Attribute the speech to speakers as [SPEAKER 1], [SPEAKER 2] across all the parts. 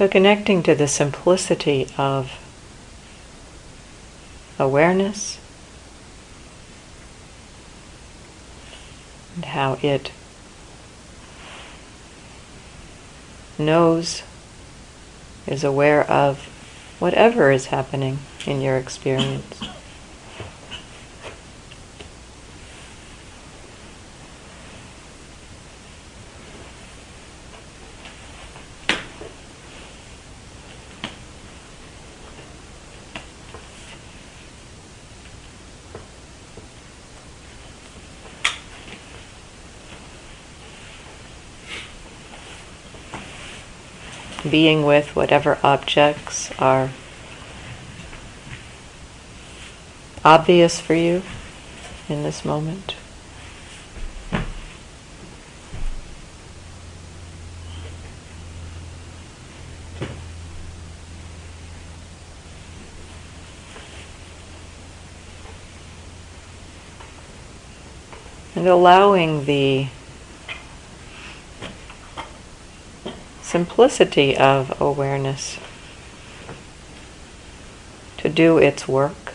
[SPEAKER 1] So, connecting to the simplicity of awareness and how it knows, is aware of whatever is happening in your experience. Being with whatever objects are obvious for you in this moment. And allowing the simplicity of awareness to do its work.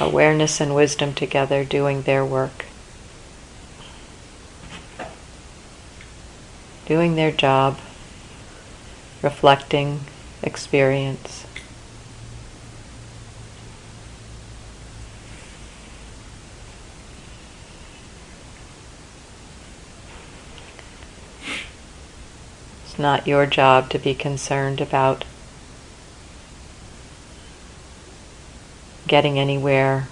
[SPEAKER 1] Awareness and wisdom together doing their work. Doing their job, reflecting, experience. It's not your job to be concerned about getting anywhere,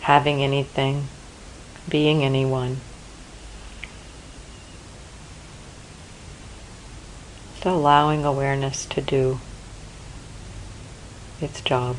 [SPEAKER 1] having anything, being anyone. Allowing awareness to do its job.